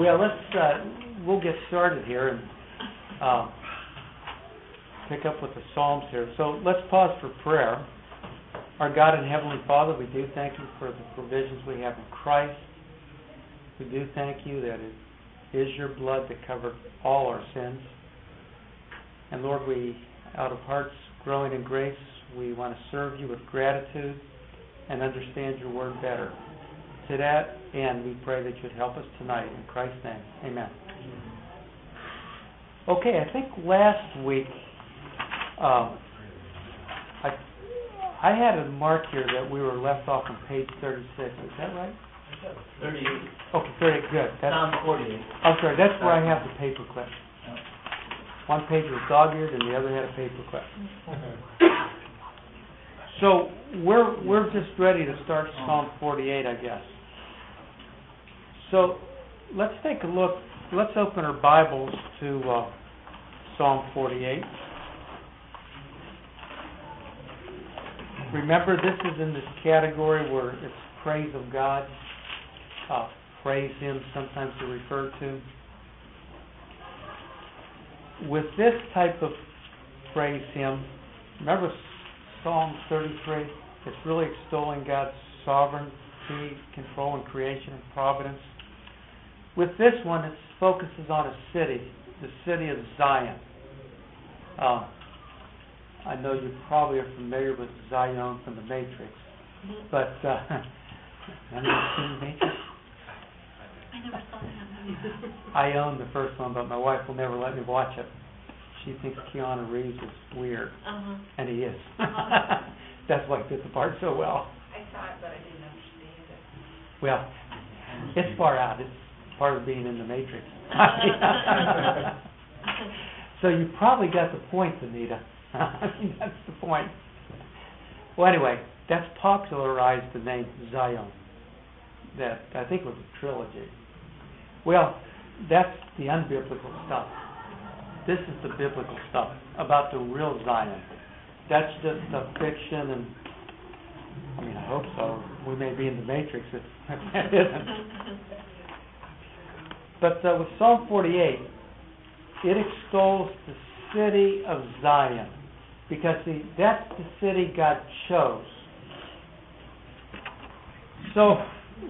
Well, let's, uh, we'll get started here and, uh, pick up with the Psalms here. So let's pause for prayer. Our God and Heavenly Father, we do thank you for the provisions we have in Christ. We do thank you that it is your blood that covered all our sins. And Lord, we, out of hearts growing in grace, we want to serve you with gratitude and understand your word better. To that end, we pray that you'd help us tonight. In Christ's name, amen. Okay, I think last week um, I I had a mark here that we were left off on page 36. Is that right? 38. Okay, very good. That's, Psalm 48. I'm sorry, that's where I have the paper clip. One page was dog-eared and the other had a paper clip. So we're we're just ready to start Psalm 48, I guess. So let's take a look. Let's open our Bibles to uh, Psalm 48. Remember, this is in this category where it's praise of God, uh, praise Him, sometimes they're referred to. With this type of praise Him, remember Psalm 33? It's really extolling God's sovereignty, control, and creation and providence. With this one, it focuses on a city, the city of Zion. Uh, I know you probably are familiar with Zion from the Matrix, but uh, have you seen the Matrix? I never saw that movie. I own the first one, but my wife will never let me watch it. She thinks Keanu Reeves is weird, Uh-huh. and he is. Uh-huh. That's why he fit the part so well. I saw it, but I didn't understand it. Well, it's far out. It's part of being in the Matrix. so you probably got the point, Anita. I mean, that's the point. Well, anyway, that's popularized the name Zion. That I think was a trilogy. Well, that's the unbiblical stuff. This is the biblical stuff about the real Zion. That's just a fiction, and I mean, I hope so. We may be in the Matrix if that isn't. But uh, with Psalm 48, it extols the city of Zion because see, that's the city God chose. So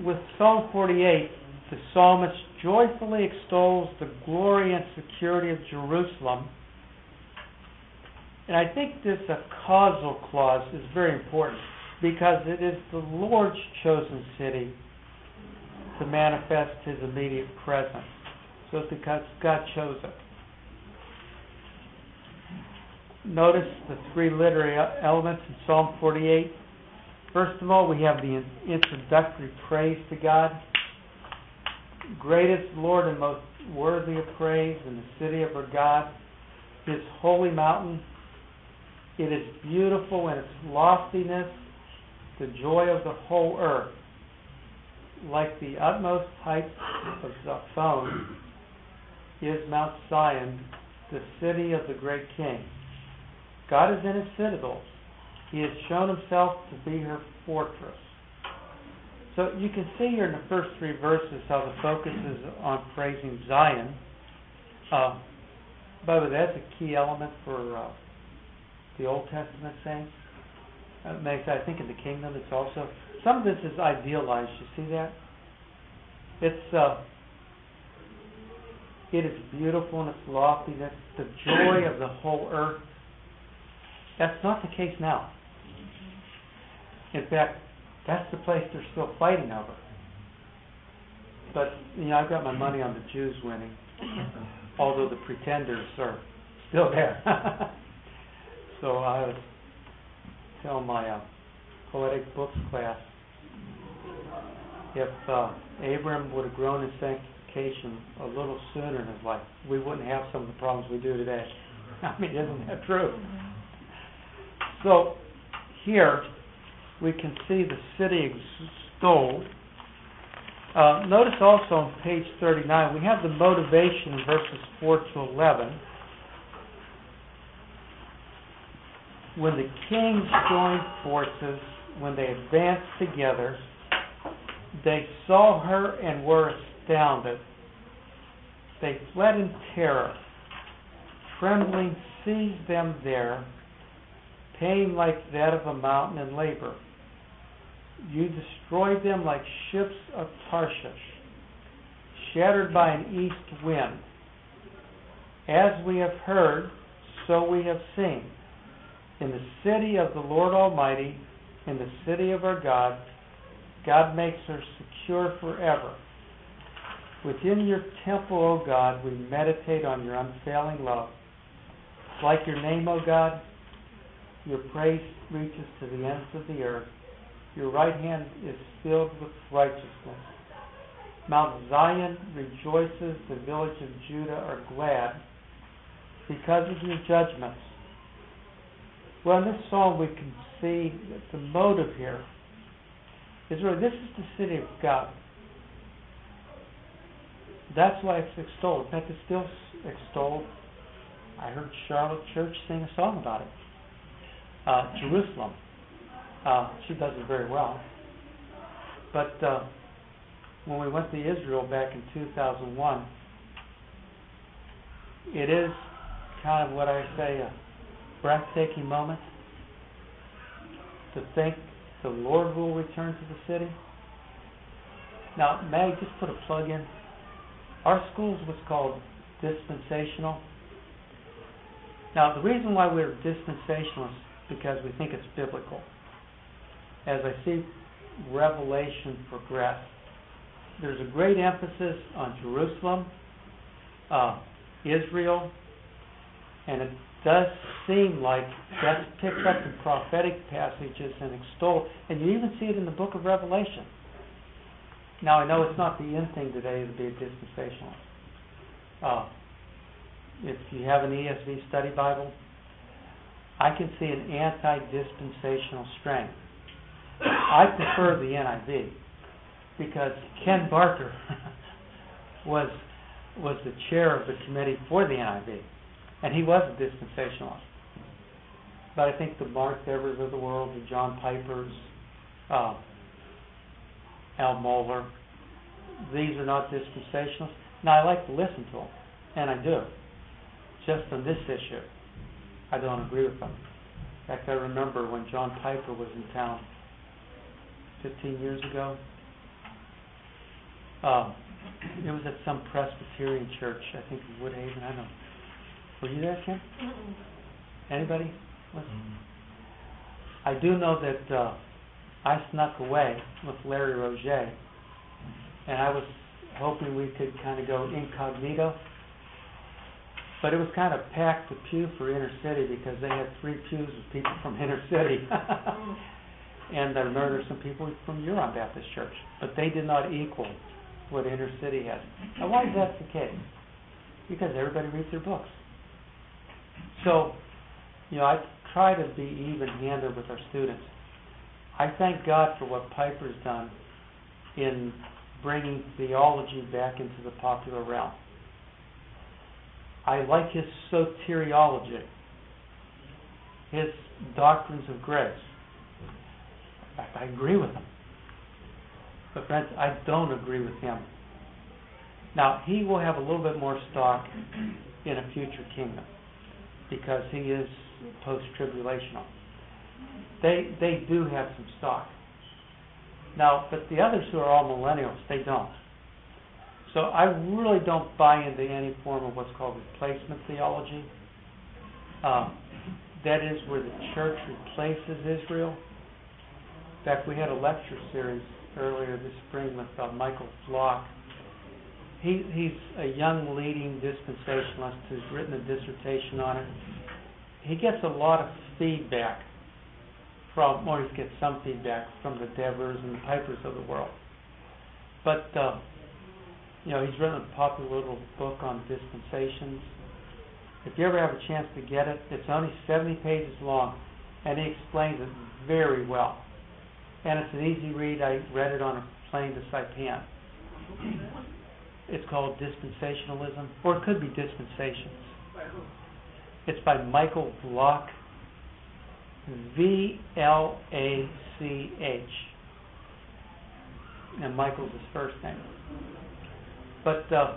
with Psalm 48, the psalmist joyfully extols the glory and security of Jerusalem. And I think this a causal clause is very important because it is the Lord's chosen city to manifest his immediate presence. So it's because God chose it. Notice the three literary elements in Psalm 48. First of all, we have the introductory praise to God. Greatest Lord and most worthy of praise in the city of our God, His holy mountain. It is beautiful in its loftiness, the joy of the whole earth. Like the utmost height of Zaphon is Mount Zion, the city of the great King. God is in his citadel. He has shown himself to be her fortress. So you can see here in the first three verses how the focus is on praising Zion. Uh, by the way, that's a key element for uh, the Old Testament saints. Uh, makes I think in the kingdom it's also some of this is idealized. You see that? It's uh, it is beautiful in its loftiness, the joy of the whole earth. That's not the case now. In fact, that's the place they're still fighting over. But you know, I've got my money on the Jews winning, although the pretenders are still there. so I was telling my uh, poetic books class if uh, Abram would have grown in sanctification a little sooner in his life, we wouldn't have some of the problems we do today. I mean, isn't that true? So here we can see the city extolled. Uh, notice also on page 39, we have the motivation in verses 4 to 11. When the kings joined forces, when they advanced together, they saw her and were astounded. They fled in terror. Trembling seized them there, pain like that of a mountain in labor. You destroyed them like ships of Tarshish, shattered by an east wind. As we have heard, so we have seen. In the city of the Lord Almighty, in the city of our God, God makes her secure forever. Within your temple, O God, we meditate on your unfailing love. Like your name, O God, your praise reaches to the ends of the earth. Your right hand is filled with righteousness. Mount Zion rejoices, the village of Judah are glad because of your judgments. Well, in this psalm, we can see that the motive here is really this is the city of God. That's why it's extolled. In fact, it's still extolled. I heard Charlotte Church sing a song about it. Uh, Jerusalem. Uh, she does it very well. But uh, when we went to Israel back in 2001, it is kind of what I say a breathtaking moment to think the Lord will return to the city. Now, Mag, just put a plug in. Our school is what's called dispensational. Now, the reason why we're dispensational is because we think it's biblical. As I see Revelation progress, there's a great emphasis on Jerusalem, uh, Israel, and does seem like that's picked up in prophetic passages and extolled, and you even see it in the book of Revelation. Now, I know it's not the in thing today to be a dispensationalist. Uh, if you have an ESV study Bible, I can see an anti-dispensational strength. I prefer the NIV because Ken Barker was was the chair of the committee for the NIV, and he was a dispensationalist. But I think the Mark Devers of the world, the John Pipers, uh, Al Mohler. These are not dispensationalists. Now, I like to listen to them, and I do. Just on this issue, I don't agree with them. In fact, I remember when John Piper was in town 15 years ago. Um, it was at some Presbyterian church, I think in Woodhaven. I don't know. Were you there, Kim? Anybody? I do know that uh, I snuck away with Larry Roget, and I was hoping we could kind of go incognito. But it was kind of packed the pew for inner city because they had three pews with people from inner city. and I remember some people from Huron Baptist Church, but they did not equal what inner city had. Now, why is that the case? Because everybody reads their books. So, you know, I try to be even-handed with our students. I thank God for what Piper's done in bringing theology back into the popular realm. I like his soteriology, his doctrines of grace. In fact, I agree with him. But friends, I don't agree with him. Now, he will have a little bit more stock in a future kingdom because he is post-tribulational. They they do have some stock. Now, but the others who are all millennials, they don't. So I really don't buy into any form of what's called replacement theology. Uh, that is where the church replaces Israel. In fact, we had a lecture series earlier this spring with uh, Michael Vlach. He, he's a young leading dispensationalist who's written a dissertation on it. He gets a lot of feedback from, or he gets some feedback from the Devers and the Pipers of the world. But, uh, you know, he's written a popular little book on dispensations. If you ever have a chance to get it, it's only 70 pages long, and he explains it very well. And it's an easy read. I read it on a plane to Saipan. It's called Dispensationalism, or it could be Dispensations. It's by Michael Vlach, V L A C H. And Michael's his first name. But uh,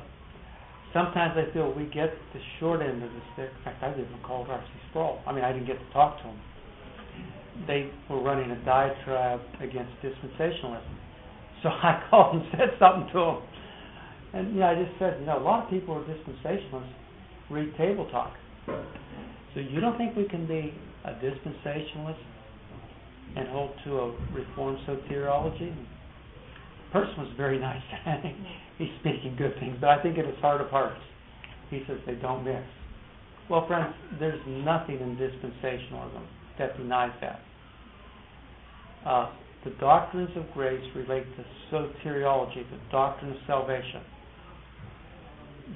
sometimes I feel we get the short end of the stick. In fact, I've even called R.C. Sproul. I mean, I didn't get to talk to him. They were running a diatribe against dispensationalism. So I called and said something to him. And, you know, I just said, you know, a lot of people are dispensationalists read Tabletalk. So you don't think we can be a dispensationalist and hold to a reformed soteriology? The person was very nice. He's speaking good things, but I think in his heart of hearts, he says they don't mix. Well, friends, there's nothing in dispensationalism that denies that. Uh, the doctrines of grace relate to soteriology, the doctrine of salvation.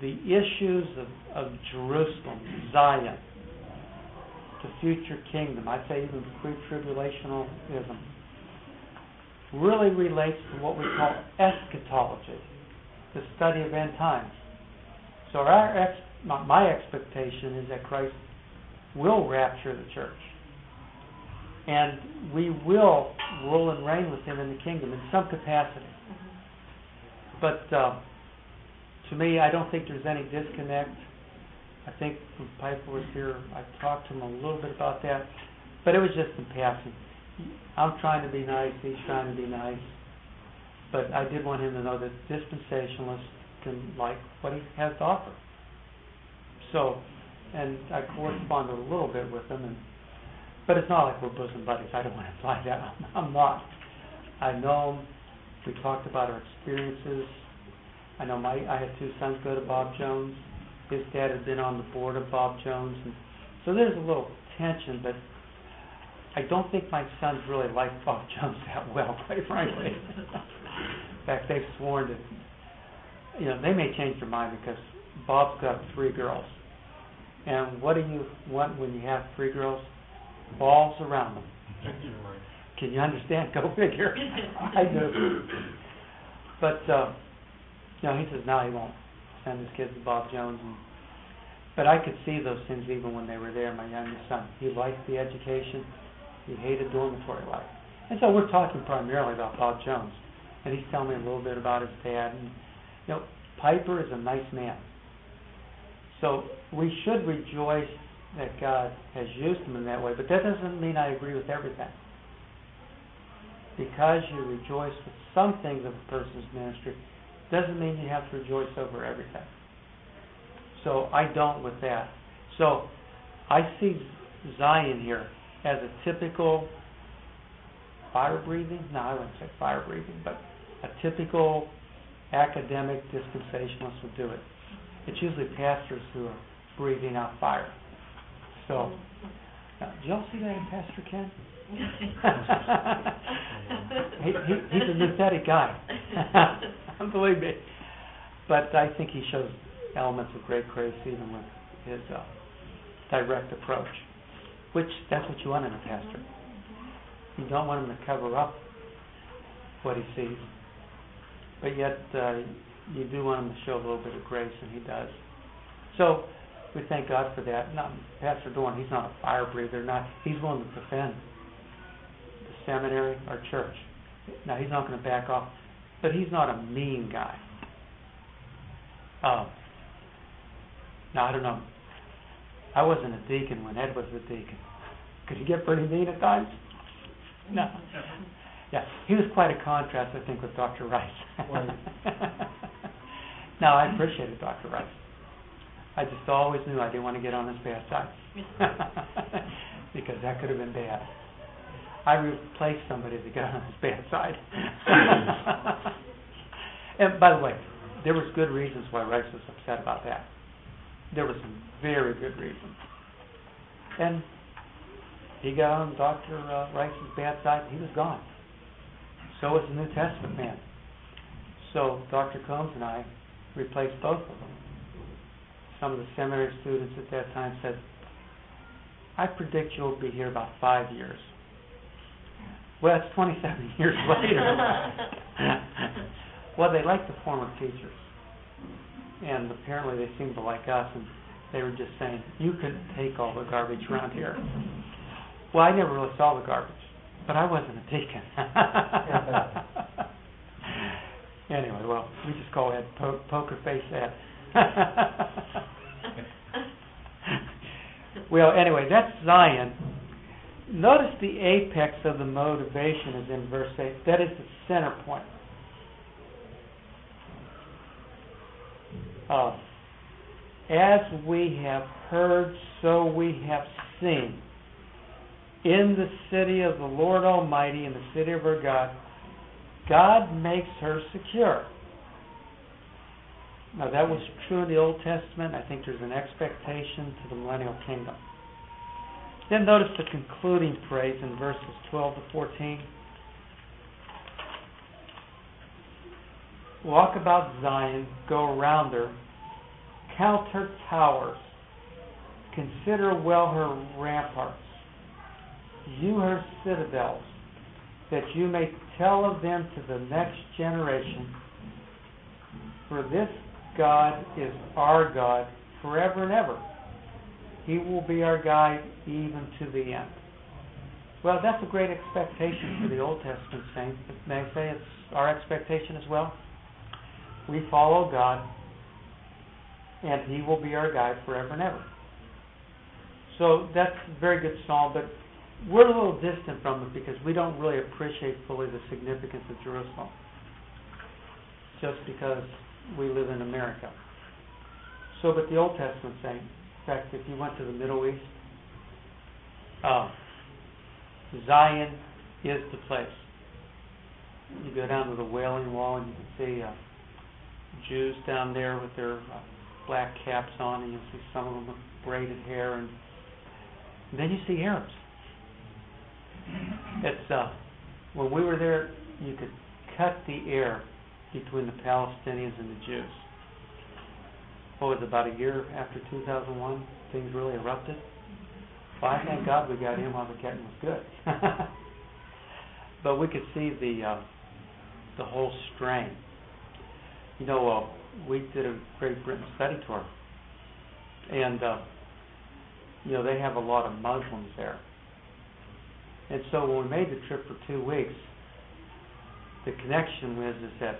The issues of, of Jerusalem, Zion, the future kingdom, I'd say even pre-tribulationism, really relates to what we call eschatology, the study of end times. So our ex, my, my expectation is that Christ will rapture the church. And we will rule and reign with him in the kingdom in some capacity. But uh, to me, I don't think there's any disconnect. I think when Piper was here, I talked to him a little bit about that, but it was just in passing. I'm trying to be nice, he's trying to be nice, but I did want him to know that dispensationalists can like what he has to offer. So, and I corresponded a little bit with him, and but it's not like we're bosom buddies. I don't want to imply that. I'm not. I know him. We talked about our experiences. I know my I had two sons go to Bob Jones. His dad had been on the board of Bob Jones, and so there's a little tension. But I don't think my sons really like Bob Jones that well, quite frankly. In fact, they've sworn that you know they may change their mind because Bob's got three girls. And what do you want when you have three girls? balls around them. Can you understand? Go figure. I do. But uh, know, he says now he won't send his kids to Bob Jones. And, but I could see those things even when they were there. My youngest son, he liked the education. He hated dormitory life. And so we're talking primarily about Bob Jones, and he's telling me a little bit about his dad. And you know, Piper is a nice man. So we should rejoice that God has used him in that way, but that doesn't mean I agree with everything. Because you rejoice with some things of a person's ministry, doesn't mean you have to rejoice over everything. So I don't with that. So I see Zion here as a typical fire breathing. No, I wouldn't say fire breathing, but a typical academic dispensationalist would do it. It's usually pastors who are breathing out fire. So, now, did y'all see that in Pastor Ken? he, he, he's a synthetic guy. Believe me. But I think he shows elements of great grace even with his uh, direct approach, which that's what you want in a pastor. You don't want him to cover up what he sees, but yet uh, you do want him to show a little bit of grace, and he does. So we thank God for that. Not Pastor Dorn, he's not a fire breather. Not he's willing to defend the seminary, our church. Now he's not going to back off, but he's not a mean guy. Um, now I don't know. I wasn't a deacon when Ed was a deacon. Could he get pretty mean at times? No. Yeah, he was quite a contrast, I think, with Dr. Rice. no, I appreciated Dr. Rice. I just always knew I didn't want to get on his bad side. because that could have been bad. I replaced somebody to get on his bad side. and by the way, there was good reasons why Rice was upset about that. There was some very good reasons. And he got on Dr. Uh, Rice's bad side, he was gone. So was the New Testament man. So Dr. Combs and I replaced both of them some of the seminary students at that time said, I predict you'll be here about five years. Well, it's 27 years later. well, they like the former teachers. And apparently they seemed to like us, and they were just saying, you couldn't take all the garbage around here. Well, I never really saw the garbage, but I wasn't a deacon. anyway, well, we just call that po- poker face that. well, anyway, that's Zion. Notice the apex of the motivation is in verse 8. That is the center point. Uh, as we have heard, so we have seen. In the city of the Lord Almighty, in the city of our God, God makes her secure. Now, that was true in the Old Testament. I think there's an expectation to the millennial kingdom. Then notice the concluding phrase in verses 12 to 14. Walk about Zion, go around her, count her towers, consider well her ramparts, you her citadels, that you may tell of them to the next generation. For this God is our God forever and ever. He will be our guide even to the end. Well, that's a great expectation for the Old Testament saints. May I say it's our expectation as well? We follow God, and He will be our guide forever and ever. So that's a very good psalm, but we're a little distant from it because we don't really appreciate fully the significance of Jerusalem. Just because we live in America. So, but the Old Testament saying, in fact, if you went to the Middle East, uh, Zion is the place. You go down to the Wailing Wall and you can see uh, Jews down there with their uh, black caps on, and you see some of them with braided hair, and, then you see Arabs. It's uh, when we were there, you could cut the air between the Palestinians and the Jews. What was it, about a year after 2001, things really erupted? Well, I thank God we got in while the getting was good. but we could see the uh, the whole strain. You know, uh, we did a Great Britain study tour, and uh, you know they have a lot of Muslims there. And so when we made the trip for two weeks, the connection was is that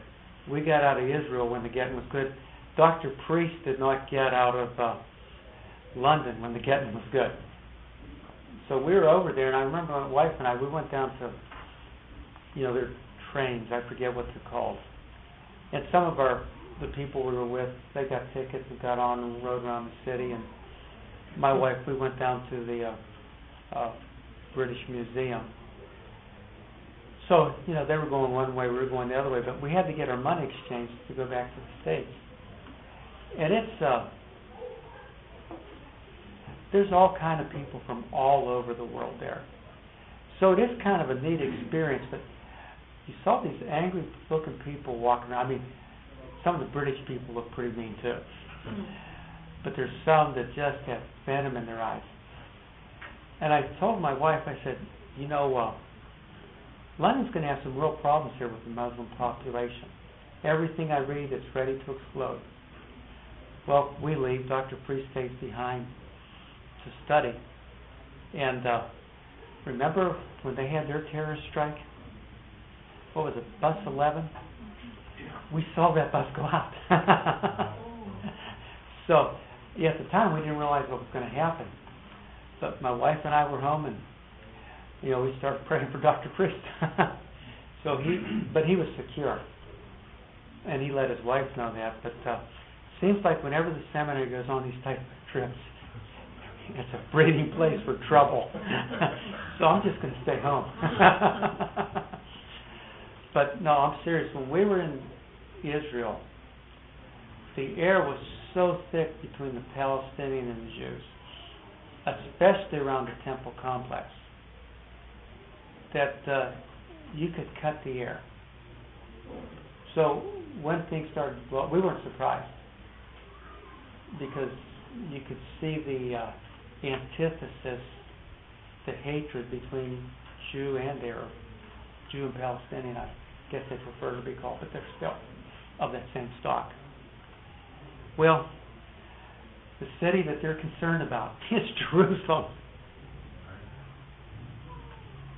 we got out of Israel when the getting was good. Dr. Priest did not get out of uh, London when the getting was good. So we were over there, and I remember my wife and I, we went down to, you know, their trains. I forget what they're called. And some of our the people we were with, they got tickets and got on and rode around the city. And my wife, we went down to the uh, uh, British Museum so, you know, they were going one way, we were going the other way, but we had to get our money exchanged to go back to the States. And it's, uh, there's all kind of people from all over the world there. So it is kind of a neat experience, but you saw these angry looking people walking around. I mean, some of the British people look pretty mean too. But there's some that just have venom in their eyes. And I told my wife, I said, you know, uh, London's going to have some real problems here with the Muslim population. Everything I read is ready to explode. Well, we leave. Dr. Priest stays behind to study. And uh, remember when they had their terrorist strike? What was it, Bus 11? We saw that bus go out. so, yeah, at the time, we didn't realize what was going to happen. But my wife and I were home, and you know, we started praying for Dr. Priest. so he, but he was secure, and he let his wife know that. But uh, seems like whenever the seminary goes on these type of trips, it's a breeding place for trouble. so I'm just going to stay home. But no, I'm serious. When we were in Israel, the air was so thick between the Palestinian and the Jews, especially around the temple complex that uh, you could cut the air. So when things started blow, we weren't surprised because you could see the uh, antithesis, the hatred between Jew and Arab, Jew and Palestinian. I guess they prefer to be called, but they're still of that same stock. Well, the city that they're concerned about is Jerusalem.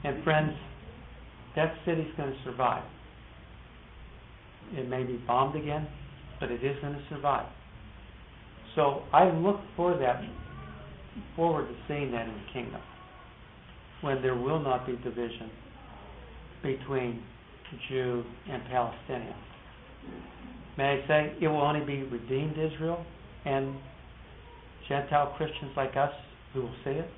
And friends, that city's going to survive. It may be bombed again, but it is going to survive. So I look for that, forward to seeing that in the kingdom, when there will not be division between Jew and Palestinian. May I say, it will only be redeemed Israel and Gentile Christians like us who will see it.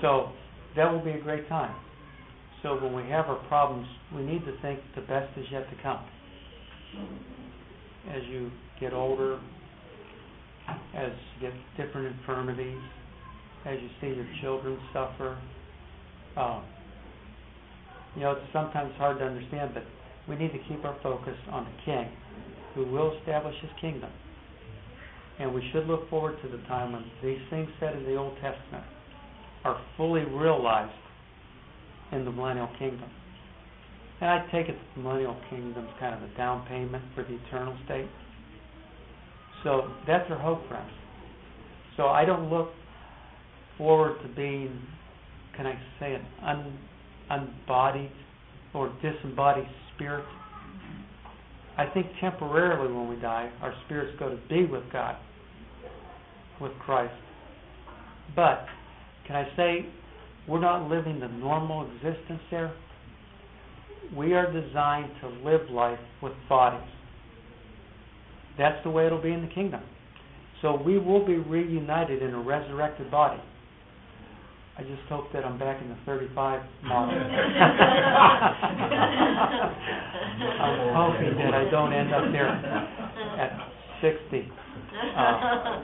So that will be a great time. So when we have our problems, we need to think the best is yet to come. As you get older, as you get different infirmities, as you see your children suffer, um, you know, it's sometimes hard to understand, but we need to keep our focus on the King who will establish his kingdom. And we should look forward to the time when these things said in the Old Testament are fully realized in the millennial kingdom. And I take it the millennial kingdom is kind of a down payment for the eternal state. So that's our hope, friends. So I don't look forward to being, can I say, an un, unbodied or disembodied spirit. I think temporarily when we die, our spirits go to be with God, with Christ. But can I say we're not living the normal existence there? We are designed to live life with bodies. That's the way it'll be in the kingdom. So we will be reunited in a resurrected body. I just hope that I'm back in the 35 model. I'm hoping that I don't end up there at 60. Uh,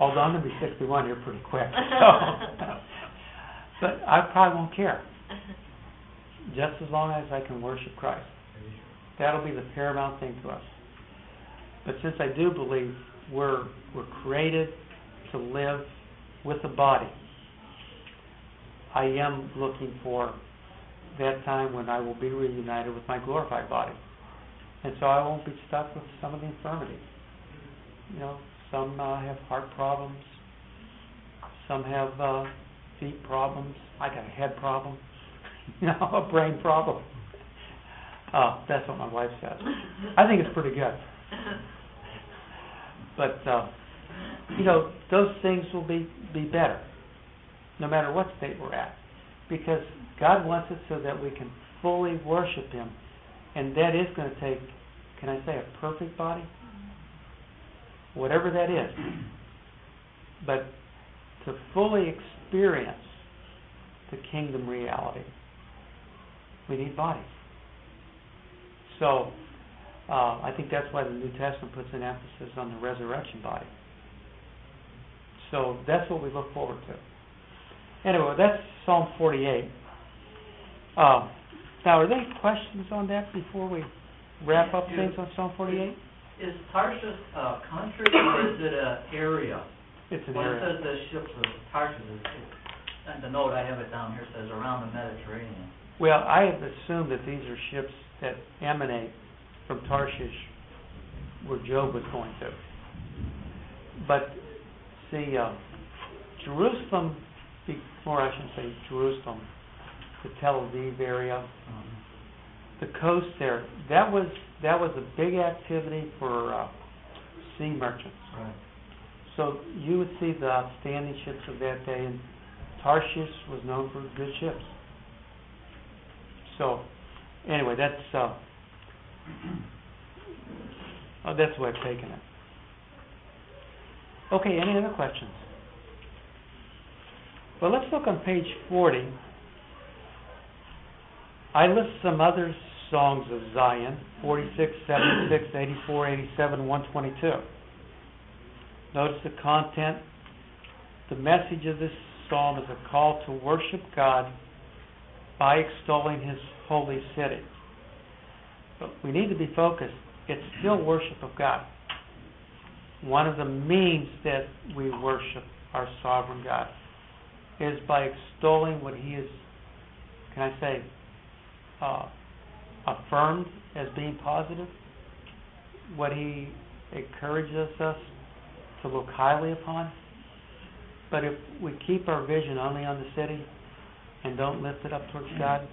although I'm going to be 61 here pretty quick. So. but I probably won't care. Just as long as I can worship Christ. That'll be the paramount thing to us. But since I do believe we're we're created to live with a body, I am looking for that time when I will be reunited with my glorified body. And so I won't be stuck with some of the infirmities. You know, some uh, have heart problems, some have uh, feet problems. I got a head problem, you know, a brain problem. Uh, that's what my wife says. I think it's pretty good. But uh, you know, those things will be be better, no matter what state we're at, because God wants it so that we can fully worship Him, and that is going to take, can I say, a perfect body, whatever that is. But to fully experience the kingdom reality, we need bodies. So uh, I think that's why the New Testament puts an emphasis on the resurrection body. So that's what we look forward to. Anyway, that's Psalm 48. Um, now, are there any questions on that before we wrap up things on Psalm 48? Is Tarshish a country or is it an area? It's an When it area. says the ships of Tarshish, and the note I have it down here says around the Mediterranean. Well, I have assumed that these are ships that emanate from Tarshish, where Job was going to. But see, uh, Jerusalem, or I shouldn't say Jerusalem, the Tel Aviv area, the coast there, that was that was a big activity for uh, sea merchants. Right. So you would see the outstanding ships of that day, and Tarshish was known for good ships. So, anyway, that's uh, oh, that's the way I've taken it. Okay, any other questions? Well, let's look on page 40. I list some other songs of Zion 46, 76, 84, 87, 122. Notice the content. The message of this psalm is a call to worship God by extolling His holy city. But we need to be focused. It's still worship of God. One of the means that we worship our sovereign God is by extolling what He is, can I say, uh, affirmed as being positive, what He encourages us to look highly upon. But if we keep our vision only on the city and don't lift it up towards God,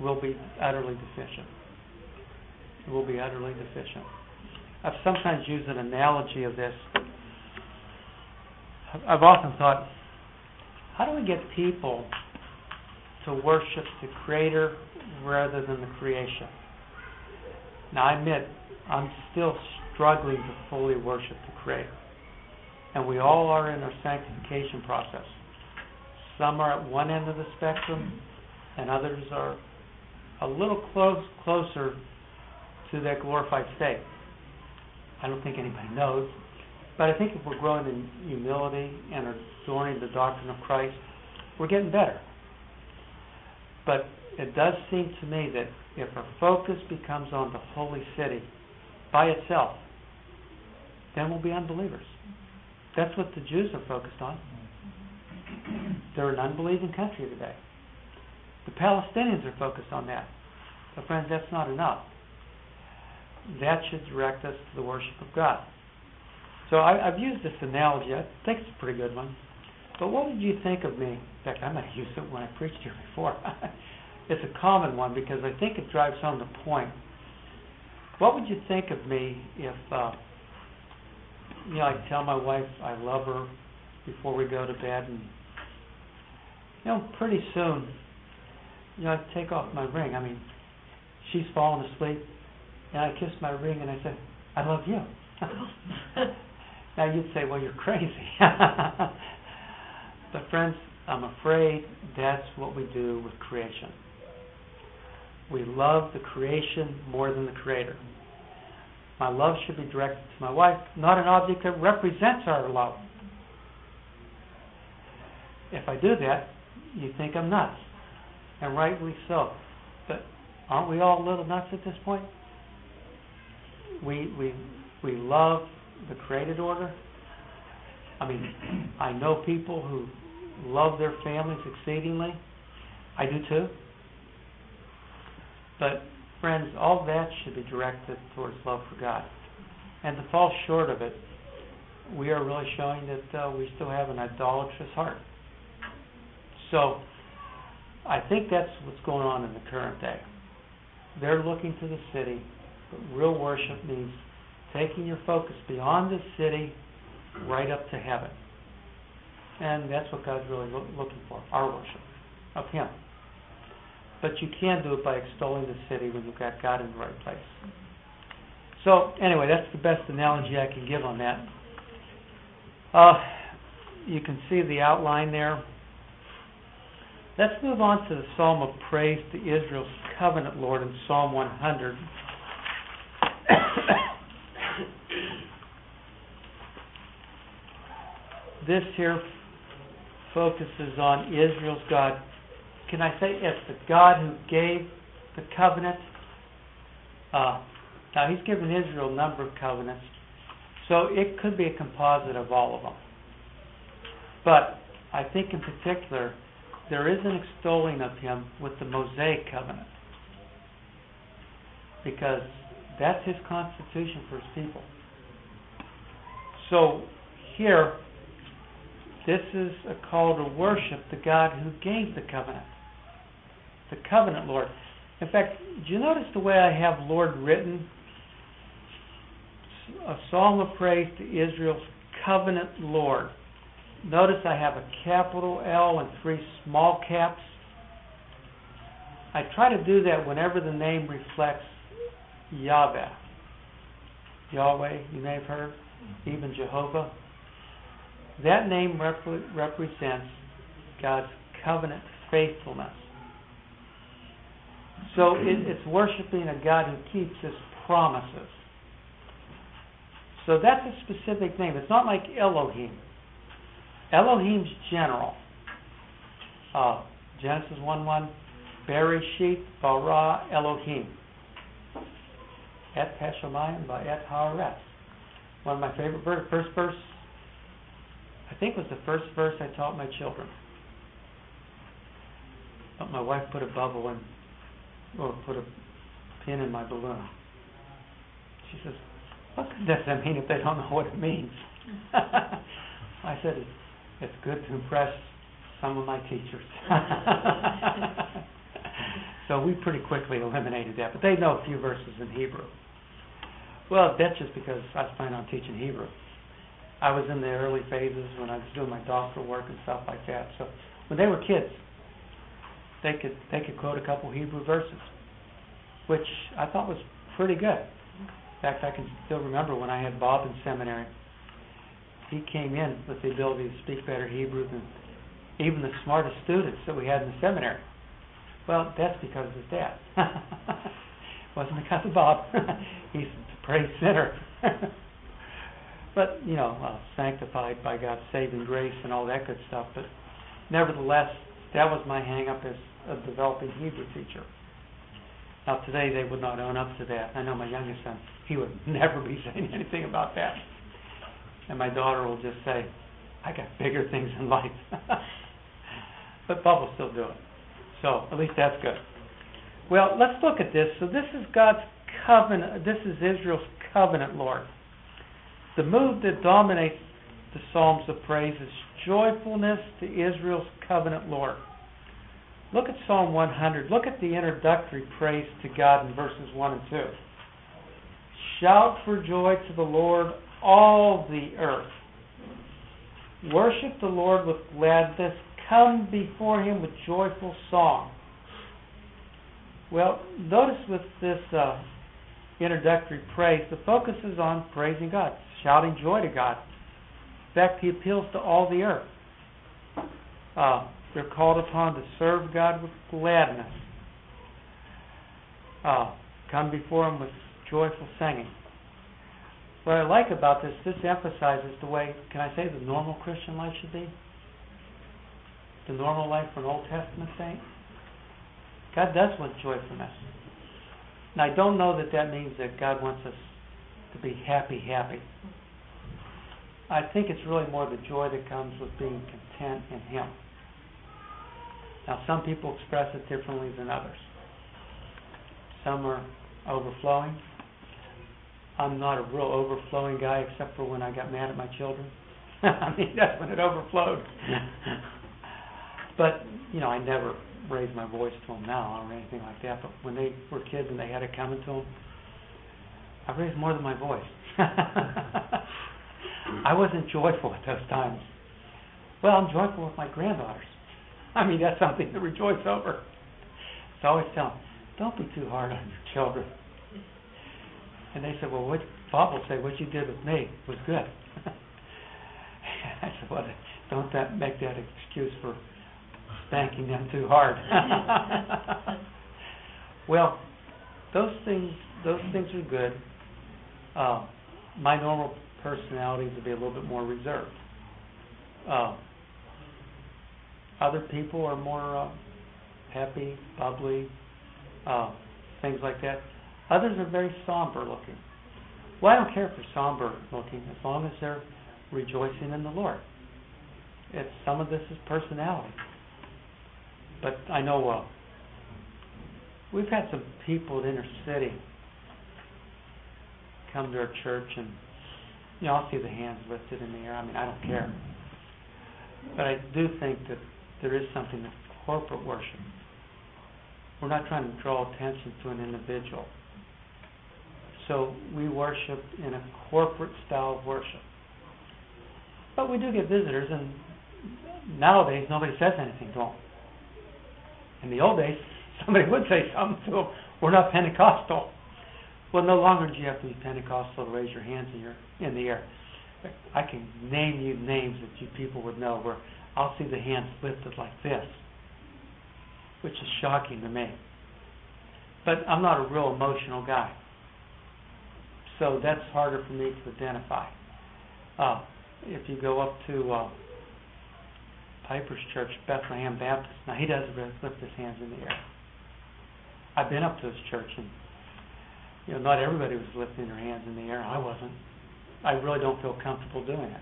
we'll be utterly deficient. We'll be utterly deficient. I've sometimes used an analogy of this. I've- I've often thought, how do we get people to worship the Creator rather than the creation? Now, I admit, I'm still struggling to fully worship the Creator. And we all are in our sanctification process. Some are at one end of the spectrum, and others are a little close, closer to that glorified state. I don't think anybody knows, but I think if we're growing in humility and adorning the doctrine of Christ, we're getting better. But it does seem to me that if our focus becomes on the holy city by itself, then we'll be unbelievers. That's what the Jews are focused on. They're an unbelieving country today. The Palestinians are focused on that. But friends, that's not enough. That should direct us to the worship of God. So I, I've used this analogy. I think it's a pretty good one. But what would you think of me? In fact, I might have used it when I preached here before. it's a common one because I think it drives home the point. What would you think of me if, uh, you know, I tell my wife I love her before we go to bed, and you know, pretty soon, you know, I take off my ring. I mean, she's fallen asleep, and I kiss my ring, and I say, "I love you." now you'd say, "Well, you're crazy." but friends, I'm afraid that's what we do with creation. We love the creation more than the Creator. My love should be directed to my wife, not an object that represents our love. If I do that, you think I'm nuts, and rightly so. But aren't we all a little nuts at this point? We we we love the created order. I mean, I know people who love their families exceedingly. I do too. But friends, all that should be directed towards love for God. And to fall short of it, we are really showing that uh, we still have an idolatrous heart. So, I think that's what's going on in the current day. They're looking to the city, but real worship means taking your focus beyond the city right up to heaven. And that's what God's really lo- looking for, our worship of Him. But you can do it by extolling the city when you've got God in the right place. So, anyway, that's the best analogy I can give on that. Uh, you can see the outline there. Let's move on to the psalm of praise to Israel's covenant Lord in Psalm 100. this here focuses on Israel's God. Can I say it's the God who gave the covenant? Uh, now, He's given Israel a number of covenants, so it could be a composite of all of them. But I think in particular, there is an extolling of Him with the Mosaic covenant because that's His constitution for His people. So here, this is a call to worship the God who gave the covenant. The covenant Lord. In fact, do you notice the way I have Lord written? A song of praise to Israel's covenant Lord. Notice I have a capital L and three small caps. I try to do that whenever the name reflects Yahweh. Yahweh, you may have heard, even Jehovah. That name rep- represents God's covenant faithfulness. So it, it's worshiping a God who keeps his promises. So that's a specific name. It's not like Elohim. Elohim's general. Uh, Genesis 1 1, Bereshit bara Elohim. Et Hashemayim by Et Haaretz. One of my favorite verse, first verse I think was the first verse I taught my children. But my wife put a bubble in, or put a pin in my balloon. She says, "What does that mean if they don't know what it means?" I said, "It's, good to impress some of my teachers." so we pretty quickly eliminated that, but they know a few verses in Hebrew. Well, that's just because I planning on teaching Hebrew. I was in the early phases when I was doing my doctoral work and stuff like that. So when they were kids, they could they could quote a couple Hebrew verses, which I thought was pretty good. In fact, I can still remember when I had Bob in seminary. He came in with the ability to speak better Hebrew than even the smartest students that we had in the seminary. Well, that's because of his dad. wasn't because of Bob. He's a praise sinner. but, you know, uh, sanctified by God's saving grace and all that good stuff. But nevertheless, that was my hang up as a developing Hebrew teacher. Now today they would not own up to that. I know my youngest son, he would never be saying anything about that. And my daughter will just say, I got bigger things in life. but Bob will still do it. So at least that's good. Well, let's look at this. So this is God's covenant. This is Israel's covenant, Lord. The mood that dominates the Psalms of praise is joyfulness to Israel's covenant, Lord. Look at Psalm 100. Look at the introductory praise to God in verses 1 and 2. Shout for joy to the Lord, all the earth. Worship the Lord with gladness. Come before him with joyful song. Well, notice with this uh, introductory praise, the focus is on praising God, shouting joy to God. In fact, he appeals to all the earth. Uh, they're called upon to serve God with gladness. Uh, come before Him with joyful singing. What I like about this, this emphasizes the way, can I say, the normal Christian life should be? The normal life for an Old Testament saint? God does want joyfulness. Now, I don't know that that means that God wants us to be happy, happy. I think it's really more the joy that comes with being content in Him. Now, some people express it differently than others. Some are overflowing. I'm not a real overflowing guy except for when I got mad at my children. I mean, that's when it overflowed. but, you know, I never raise my voice to them now or anything like that. But when they were kids and they had it coming to them, I raised more than my voice. I wasn't joyful at those times. Well, I'm joyful with my granddaughters. I mean, that's something to rejoice over. So I always tell them, don't be too hard on your children. And they said, well, what Bob will say, what you did with me was good. I said, well, don't that make that excuse for spanking them too hard. well, those things, those things are good. Uh, my normal personality is to be a little bit more reserved. Uh, other people are more uh, happy, bubbly, uh, things like that. Others are very somber looking. Well, I don't care if they're somber looking as long as they're rejoicing in the Lord. It's some of this is personality. But I know uh, we've had some people in inner city come to our church and you know, I'll see the hands lifted in the air. I mean, I don't care. But I do think that there is something of corporate worship. We're not trying to draw attention to an individual. So we worship in a corporate style of worship. But we do get visitors, and nowadays nobody says anything to them. In the old days, somebody would say something to them. We're not Pentecostal. Well, no longer do you have to be Pentecostal to raise your hands in, your, in the air. I can name you names that you people would know where I'll see the hands lifted like this, which is shocking to me. But I'm not a real emotional guy. So that's harder for me to identify. Uh, if you go up to uh, Piper's Church, Bethlehem Baptist, now he does lift his hands in the air. I've been up to his church, and you know, not everybody was lifting their hands in the air. I wasn't. I really don't feel comfortable doing it.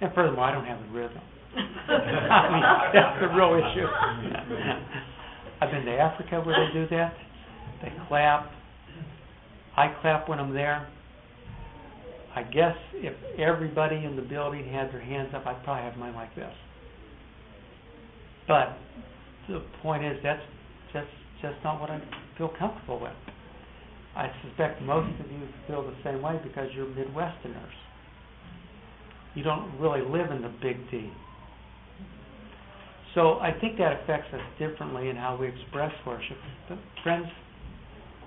And furthermore, I don't have the rhythm. That's the real issue. I've been to Africa where they do that. They clap. I clap when I'm there. I guess if everybody in the building had their hands up, I'd probably have mine like this. But the point is, that's just just not what I feel comfortable with. I suspect most of you feel the same way because you're Midwesterners. You don't really live in the big D. So I think that affects us differently in how we express worship. But friends,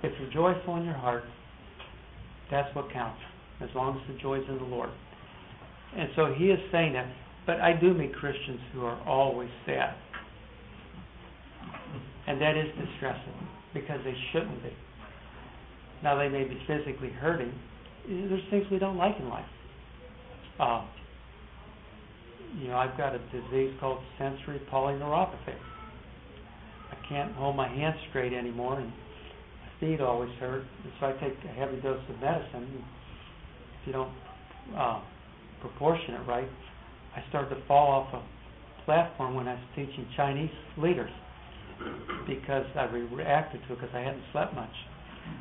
if you're joyful in your heart, that's what counts, as long as the joy's in the Lord. And so he is saying that. But I do meet Christians who are always sad. And that is distressing because they shouldn't be. Now they may be physically hurting. There's things we don't like in life. Uh, you know, I've got a disease called sensory polyneuropathy. I can't hold my hands straight anymore, and my feet always hurt. And so I take a heavy dose of medicine. If you don't uh, proportion it right, I started to fall off a platform when I was teaching Chinese leaders because I reacted to it because I hadn't slept much.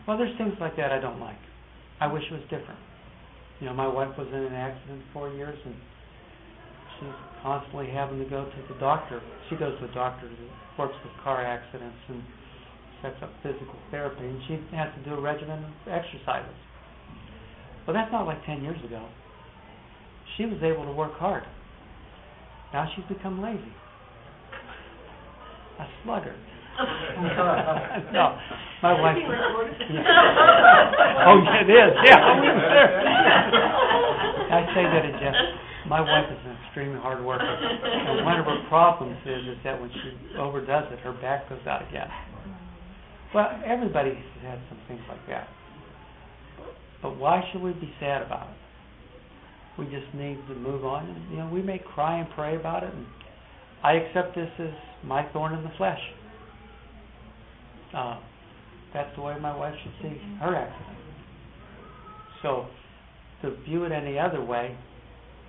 Well, there's things like that I don't like. I wish it was different. You know, my wife was in an accident four years, and she's constantly having to go to the doctor. She goes to a doctor who works with car accidents and sets up physical therapy, and she has to do a regimen of exercises. Well, that's not like 10 years ago. She was able to work hard. Now she's become lazy. A sluggard. no, my wife. oh, yeah, it is. Yeah, I say that in jest. My wife is an extremely hard worker, and one of her problems is is that when she overdoes it, her back goes out again. Well, everybody has had some things like that. But why should we be sad about it? We just need to move on. And, you know, we may cry and pray about it, and I accept this as my thorn in the flesh. Uh, that's the way my wife should see her accident. So, to view it any other way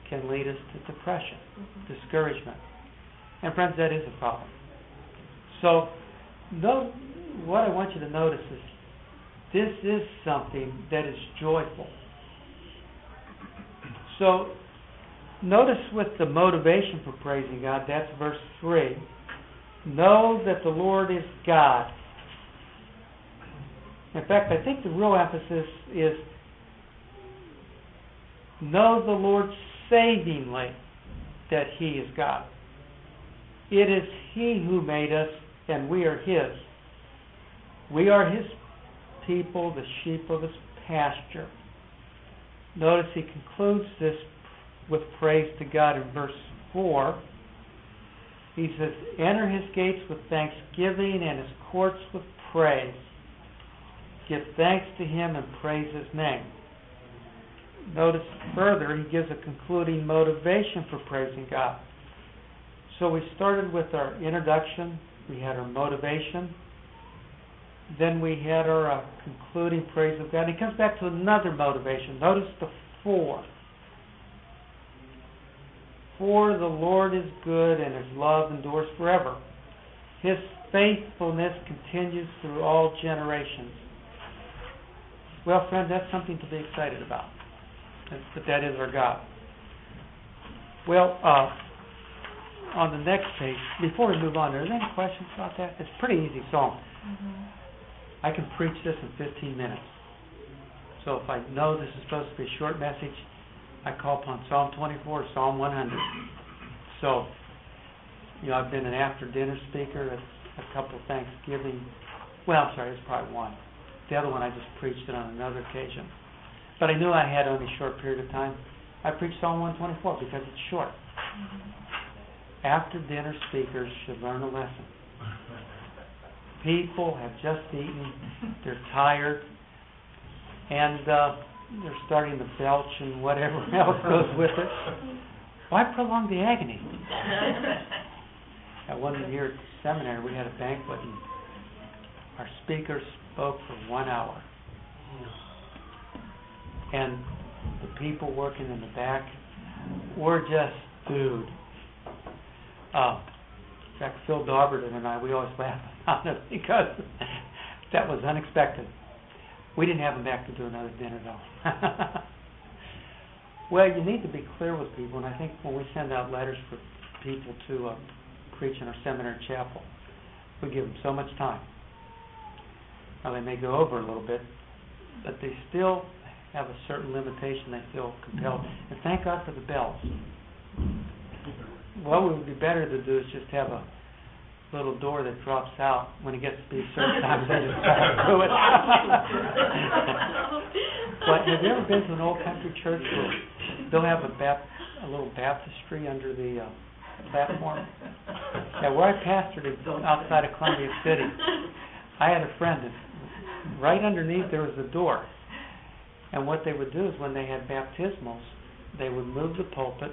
can lead us to depression, mm-hmm. discouragement. And friends, that is a problem. So, no, what I want you to notice is this is something that is joyful. So, notice with the motivation for praising God, that's verse 3. Know that the Lord is God. In fact, I think the real emphasis is know the Lord savingly that He is God. It is He who made us, and we are His. We are His people, the sheep of His pasture. Notice he concludes this with praise to God in verse 4. He says, Enter his gates with thanksgiving and his courts with praise. Give thanks to him and praise his name. Notice further, he gives a concluding motivation for praising God. So we started with our introduction, we had our motivation, then we had our uh, concluding praise of God. He comes back to another motivation. Notice the four. For the Lord is good and his love endures forever. His faithfulness continues through all generations. Well, friends, that's something to be excited about. But that is our God. Well, uh, on the next page, before we move on, are there any questions about that? It's a pretty easy song. Mm-hmm. I can preach this in 15 minutes. So if I know this is supposed to be a short message, I call upon Psalm 24 Psalm 100. So, you know, I've been an after dinner speaker at a couple of Thanksgiving. Well, I'm sorry, it's probably one. The other one I just preached it on another occasion. But I knew I had only a short period of time. I preached Psalm 124 because it's short. After dinner speakers should learn a lesson. People have just eaten, they're tired, and uh, they're starting to belch and whatever else goes with it. Why prolong the agony? At one year at seminary, we had a banquet, and our speaker spoke for one hour. And the people working in the back were just dude. Uh, in fact, Phil Dauberton and I, we always laugh about it because that was unexpected. We didn't have him back to do another dinner though. well, you need to be clear with people, and I think when we send out letters for people to uh, preach in our seminary chapel, we give them so much time. Now they may go over a little bit, but they still have a certain limitation they feel compelled. And thank God for the bells. What would be better to do is just have a little door that drops out when it gets to be certain times, they just through it. But have you ever been to an old country church where they'll have a bap, a little baptistry under the, uh, platform? Yeah, where I pastored is outside of Columbia City. I had a friend that, right underneath there was a door. And what they would do is when they had baptismals, they would move the pulpit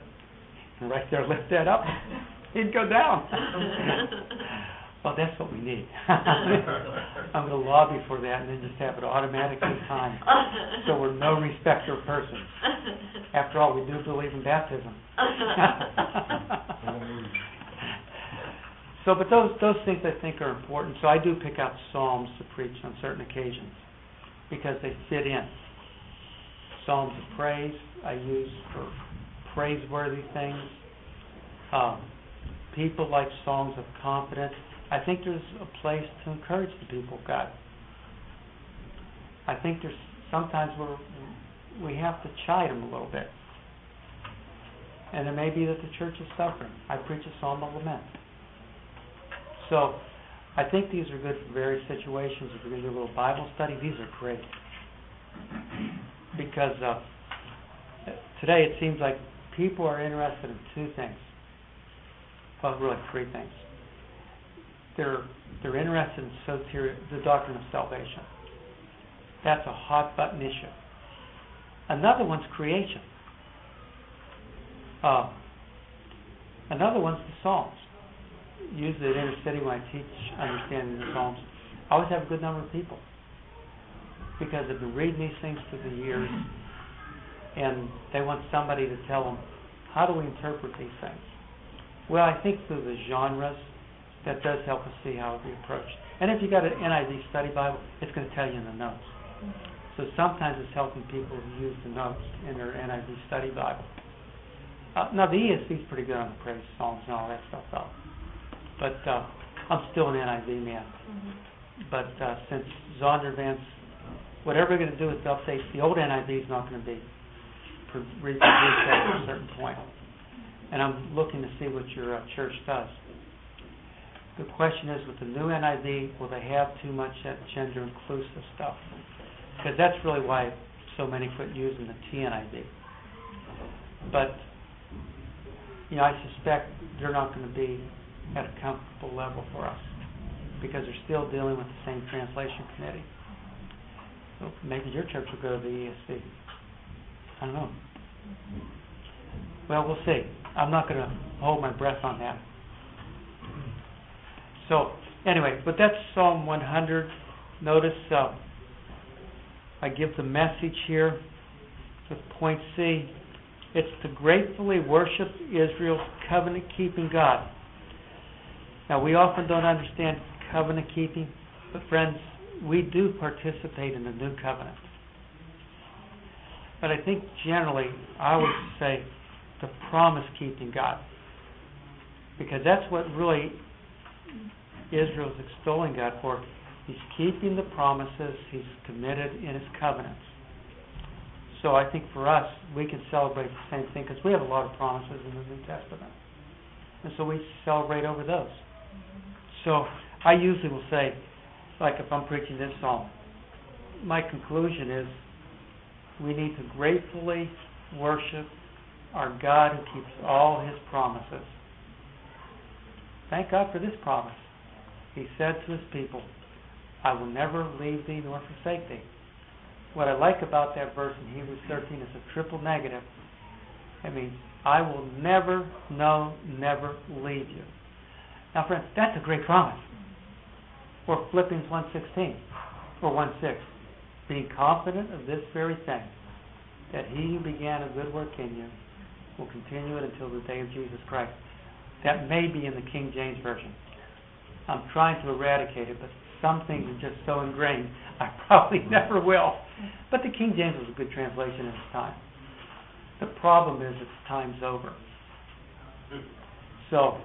and right there lift that up. He'd go down. Well, that's what we need. I'm gonna lobby for that and then just have it automatically timed, so we're no respecter of persons. After all, we do believe in baptism. So, but those, those things I think are important, so I do pick out psalms to preach on certain occasions, because they fit in. Psalms of praise, I use for praiseworthy things. Um, people like songs of confidence. I think there's a place to encourage the people of God. I think there's sometimes we're, we have to chide them a little bit. And it may be that the church is suffering. I preach a psalm of lament. So, I think these are good for various situations. If you're going to do a little Bible study, these are great. Because uh, today it seems like people are interested in two things. Well, really three things. They're they're interested in the doctrine of salvation. That's a hot button issue. Another one's creation. Uh, another one's the Psalms. Usually at Inner City when I teach understanding the Psalms, I always have a good number of people because they've been reading these things for the years, and they want somebody to tell them how do we interpret these things. Well, I think through the genres, that does help us see how it be approached. And if you got an NIV study Bible, it's going to tell you in the notes. So sometimes it's helping people use the notes in their NIV study Bible. Uh, now the ESV is pretty good on the praise psalms and all that stuff though. But uh, I'm still an NIV man. But uh, since Zondervan's, whatever we're going to do with the updates, the old NIV is not going to be pro- reproduced at a certain point. And I'm looking to see what your uh, church does. The question is, with the new NIV, will they have too much that gender inclusive stuff? Because that's really why so many quit using the TNIV. But, you know, I suspect they're not going to be at a comfortable level for us because they're still dealing with the same translation committee. So maybe your church will go to the ESV. I don't know. Well, we'll see. I'm not going to hold my breath on that. So, anyway, but that's Psalm 100. Notice uh, I give the message here with point C. It's to gratefully worship Israel's covenant keeping God. Now, we often don't understand covenant keeping, but friends, we do participate in the new covenant. But I think generally, I would say the promise keeping God. Because that's what really Israel's extolling God for. He's keeping the promises, he's committed in his covenants. So I think for us, we can celebrate the same thing because we have a lot of promises in the New Testament. And so we celebrate over those. So I usually will say, like if I'm preaching this psalm, my conclusion is we need to gratefully worship our God who keeps all his promises. Thank God for this promise. He said to his people, I will never leave thee nor forsake thee. What I like about that verse in Hebrews 13 is a triple negative. It means, I will never, no, never leave you. Now, friends, that's a great promise. Or Philippians 1.16, or 1.6. Being confident of this very thing, that he who began a good work in you will continue it until the day of Jesus Christ. That may be in the King James Version. I'm trying to eradicate it, but some things are just so ingrained, I probably never will. But the King James was a good translation in its time. The problem is its time's over. So,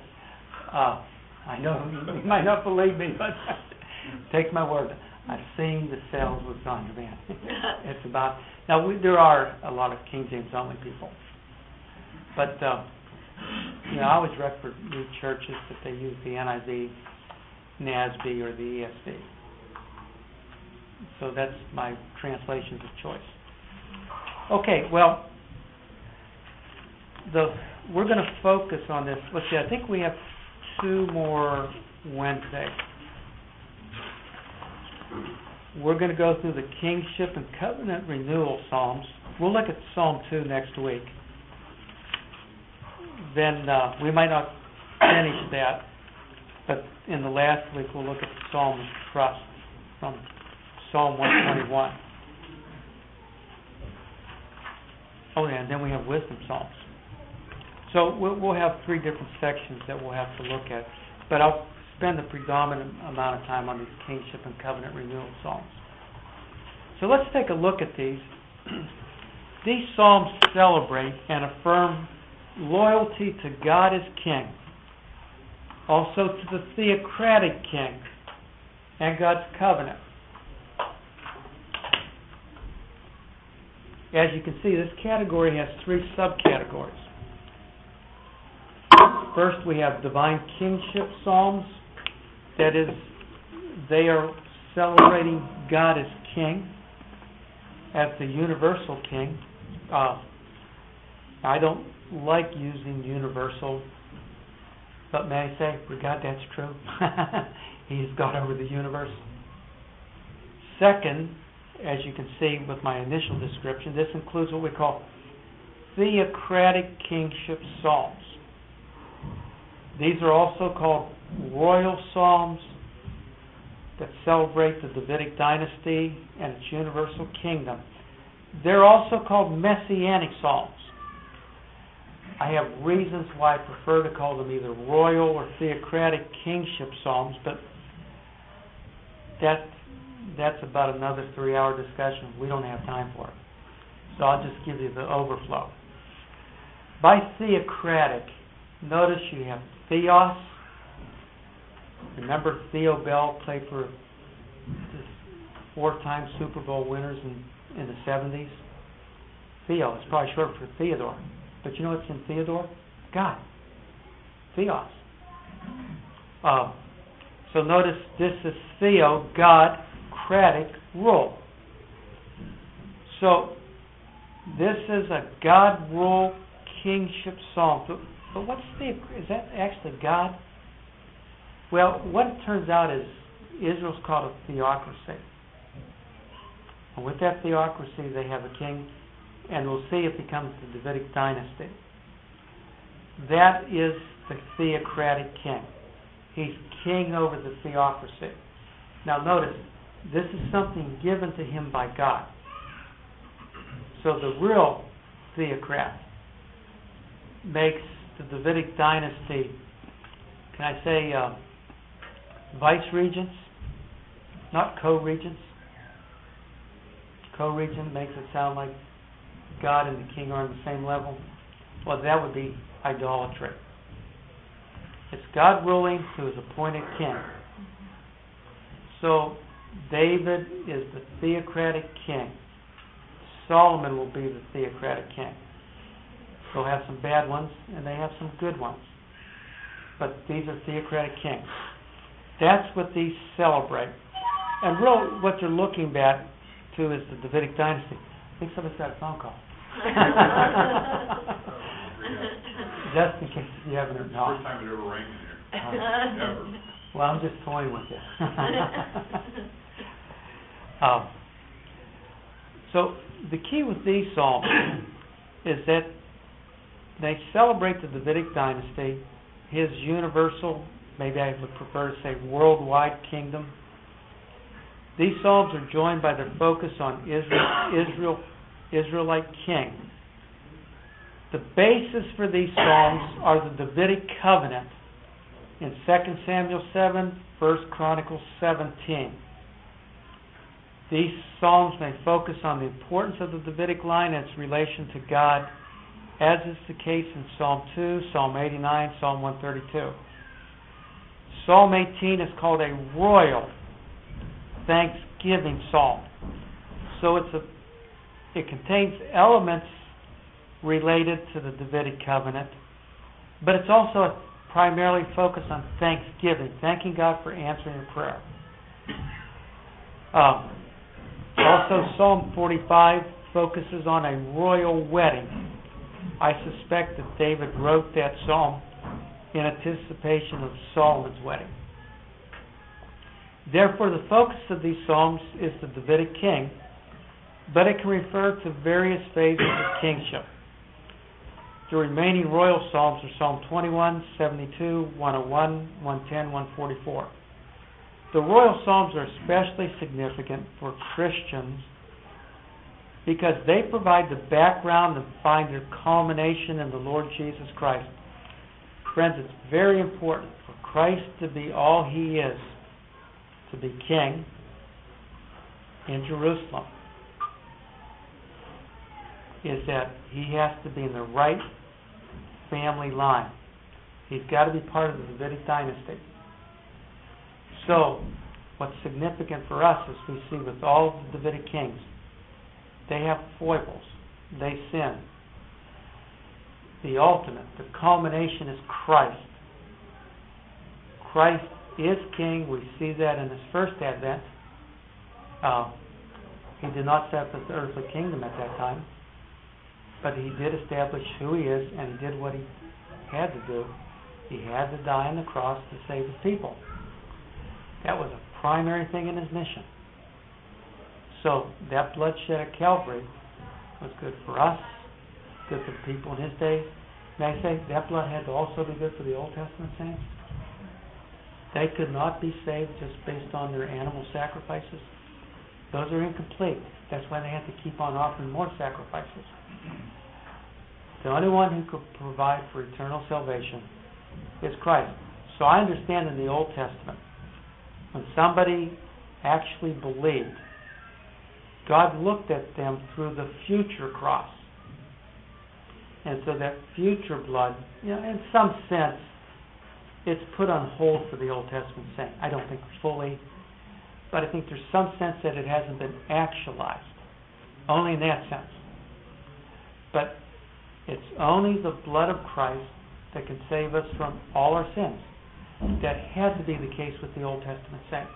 uh, I know you might not believe me, but take my word. I've seen the sales with on demand. it's about now we, there are a lot of King James only people, but uh, you know I always recommend new churches that they use the NIV, NASB, or the ESV. So that's my translations of choice. Okay, well, the we're going to focus on this. Let's see. I think we have two more Wednesday. We're going to go through the kingship and covenant renewal psalms. We'll look at Psalm 2 next week. Then uh, we might not finish that, but in the last week we'll look at the Psalm of Trust from Psalm 121. Oh yeah, and then we have wisdom psalms. So we'll, we'll have three different sections that we'll have to look at, but I'll spend the predominant amount of time on these kingship and covenant renewal psalms. So let's take a look at these. these psalms celebrate and affirm loyalty to God as King, also to the theocratic King and God's covenant. As you can see, this category has three subcategories. First, we have divine kingship psalms. That is, they are celebrating God as King, as the universal King. Uh, I don't like using universal, but may I say, for God, that's true. He's God over the universe. Second, as you can see with my initial description, this includes what we call theocratic kingship psalms. These are also called royal psalms that celebrate the Davidic dynasty and its universal kingdom. They're also called messianic psalms. I have reasons why I prefer to call them either royal or theocratic kingship psalms, but that that's about another three-hour discussion. We don't have time for it, so I'll just give you the overflow. By theocratic, notice you have Theos. Remember Theo Bell played for four-time Super Bowl winners in, in the 70s? Theo, it's probably short for Theodore. But you know what's in Theodore? God. Theos. Uh, so notice this is Theo, God, cratic rule. So this is a God rule kingship psalm. But what's the is that actually God? Well, what it turns out is Israel's called a theocracy. And with that theocracy, they have a king, and we'll see if it becomes the Davidic dynasty. That is the theocratic king. He's king over the theocracy. Now, notice, this is something given to him by God. So the real theocrat makes the Davidic dynasty, can I say, uh, vice regents, not co-regents. Co-regent makes it sound like God and the king are on the same level. Well, that would be idolatry. It's God ruling who is appointed king. So David is the theocratic king. Solomon will be the theocratic king. They'll have some bad ones, and they have some good ones. But these are theocratic kings. That's what these celebrate. And really, what you're looking back to is the Davidic dynasty. I think somebody's got a phone call. Just in case you haven't heard. No. First time it ever rang in here. Ever. Well, I'm just toying with you. um, so the key with these psalms is that they celebrate the Davidic dynasty, his universal, maybe I would prefer to say worldwide kingdom. These psalms are joined by their focus on Israel, Israel Israelite king. The basis for these psalms are the Davidic covenant in 2 Samuel 7, 1 Chronicles 17. These psalms may focus on the importance of the Davidic line and its relation to God as is the case in Psalm 2, Psalm 89, Psalm 132. Psalm 18 is called a royal thanksgiving psalm. So it's a it contains elements related to the Davidic covenant, but it's also primarily focused on thanksgiving, thanking God for answering your prayer. Um, also, Psalm 45 focuses on a royal wedding. I suspect that David wrote that psalm in anticipation of Solomon's wedding. Therefore, the focus of these psalms is the Davidic king, but it can refer to various phases of kingship. The remaining royal psalms are Psalm 21, 72, 101, 110, 144. The royal psalms are especially significant for Christians because they provide the background and find their culmination in the Lord Jesus Christ. Friends, it's very important for Christ to be all he is, to be king in Jerusalem, is that he has to be in the right family line. He's got to be part of the Davidic dynasty. So, what's significant for us is we see with all the Davidic kings, they have foibles. They sin. The ultimate, the culmination is Christ. Christ is king. We see that in his first advent. Uh, he did not set up the earthly kingdom at that time, but he did establish who he is, and he did what he had to do. He had to die on the cross to save his people. That was a primary thing in his mission. So that bloodshed at Calvary was good for us, good for the people in his day. May I say that blood had to also be good for the Old Testament saints? They could not be saved just based on their animal sacrifices. Those are incomplete. That's why they had to keep on offering more sacrifices. The only one who could provide for eternal salvation is Christ. So I understand in the Old Testament, when somebody actually believed, God looked at them through the future cross. And so that future blood, you know, in some sense, it's put on hold for the Old Testament saint. I don't think fully, but I think there's some sense that it hasn't been actualized. Only in that sense. But it's only the blood of Christ that can save us from all our sins. That had to be the case with the Old Testament saint.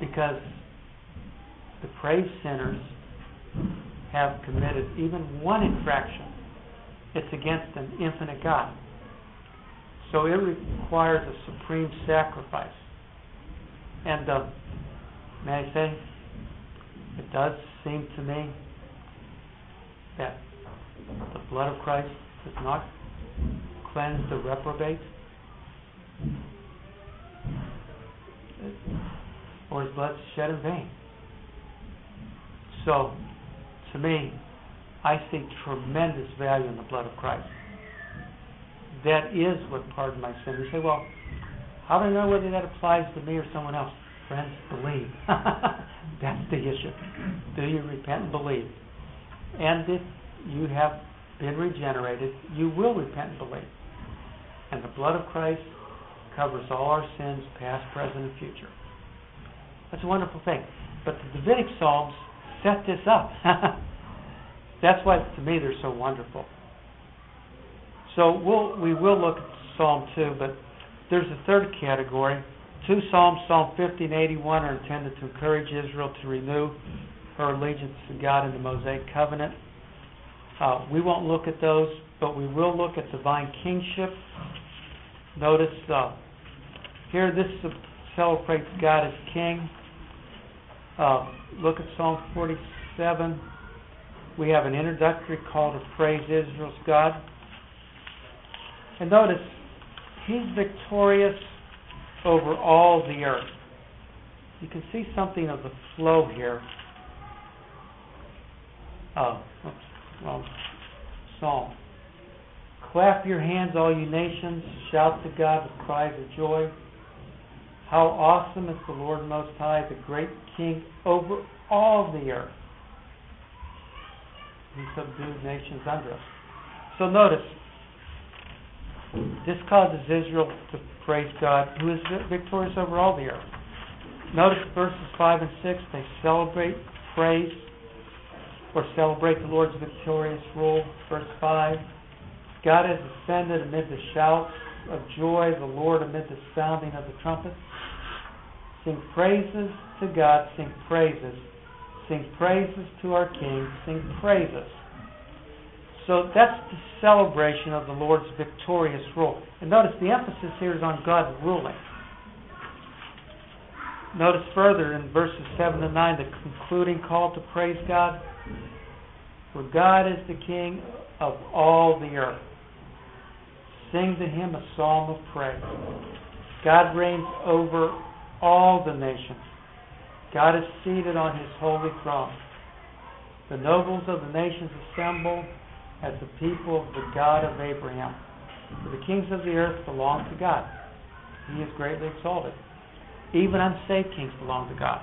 Because depraved sinners have committed even one infraction, it's against an infinite God. So it requires a supreme sacrifice. And uh, may I say, it does seem to me that the blood of Christ does not cleanse the reprobate, or his blood shed in vain. So, to me, I see tremendous value in the blood of Christ. That is what pardoned my sin. You say, well, how do I know whether that applies to me or someone else? Friends, believe. That's the issue. Do you repent and believe? And if you have been regenerated, you will repent and believe. And the blood of Christ covers all our sins, past, present, and future. That's a wonderful thing. But the Davidic Psalms set this up. That's why, to me, they're so wonderful. So we'll, we will look at Psalm 2, but there's a third category. Two Psalms, Psalm 50 and 81, are intended to encourage Israel to renew her allegiance to God in the Mosaic covenant. Uh, we won't look at those, but we will look at divine kingship. Notice uh, here this celebrates God as King. Uh, look at Psalm 47. We have an introductory call to praise Israel's God. And notice, He's victorious over all the earth. You can see something of the flow here. Oh, oops, wrong psalm. Clap your hands, all you nations. Shout to God with cries of joy. How awesome is the Lord Most High, the great King over all the earth. He subdued nations under us. So notice, this causes Israel to praise God, who is victorious over all the earth. Notice verses five and six, they celebrate, praise, or celebrate the Lord's victorious rule. Verse five, God has ascended amid the shouts of joy, the Lord amid the sounding of the trumpet. Sing praises to God, sing praises. Sing praises to our King, sing praises. So that's the celebration of the Lord's victorious rule. And notice the emphasis here is on God ruling. Notice further in verses 7 to 9 the concluding call to praise God. For God is the King of all the earth. Sing to him a psalm of praise. God reigns over all the nations. God is seated on his holy throne. The nobles of the nations assemble as the people of the God of Abraham. For the kings of the earth belong to God. He is greatly exalted. Even unsaved kings belong to God,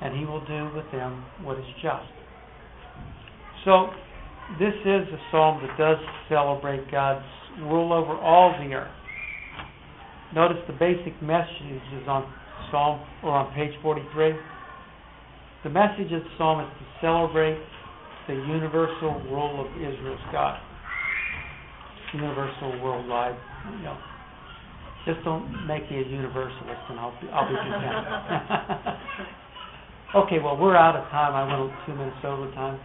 and he will do with them what is just. So, this is a psalm that does celebrate God's rule over all the earth. Notice the basic message is on Psalm or on page 43. The message of the psalm is to celebrate the universal rule of Israel's God. Universal worldwide, you know. Just don't make me a universalist and I'll be, I'll be content. okay, well, we're out of time. I went two minutes over time.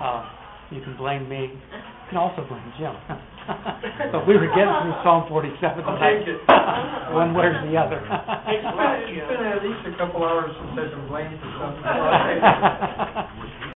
Uh, you can blame me. You can also blame Jim. but we were getting through Psalm 47 I'll tonight. take it. One way or the other. It's been, it's been at least a couple hours since I've been blamed for something.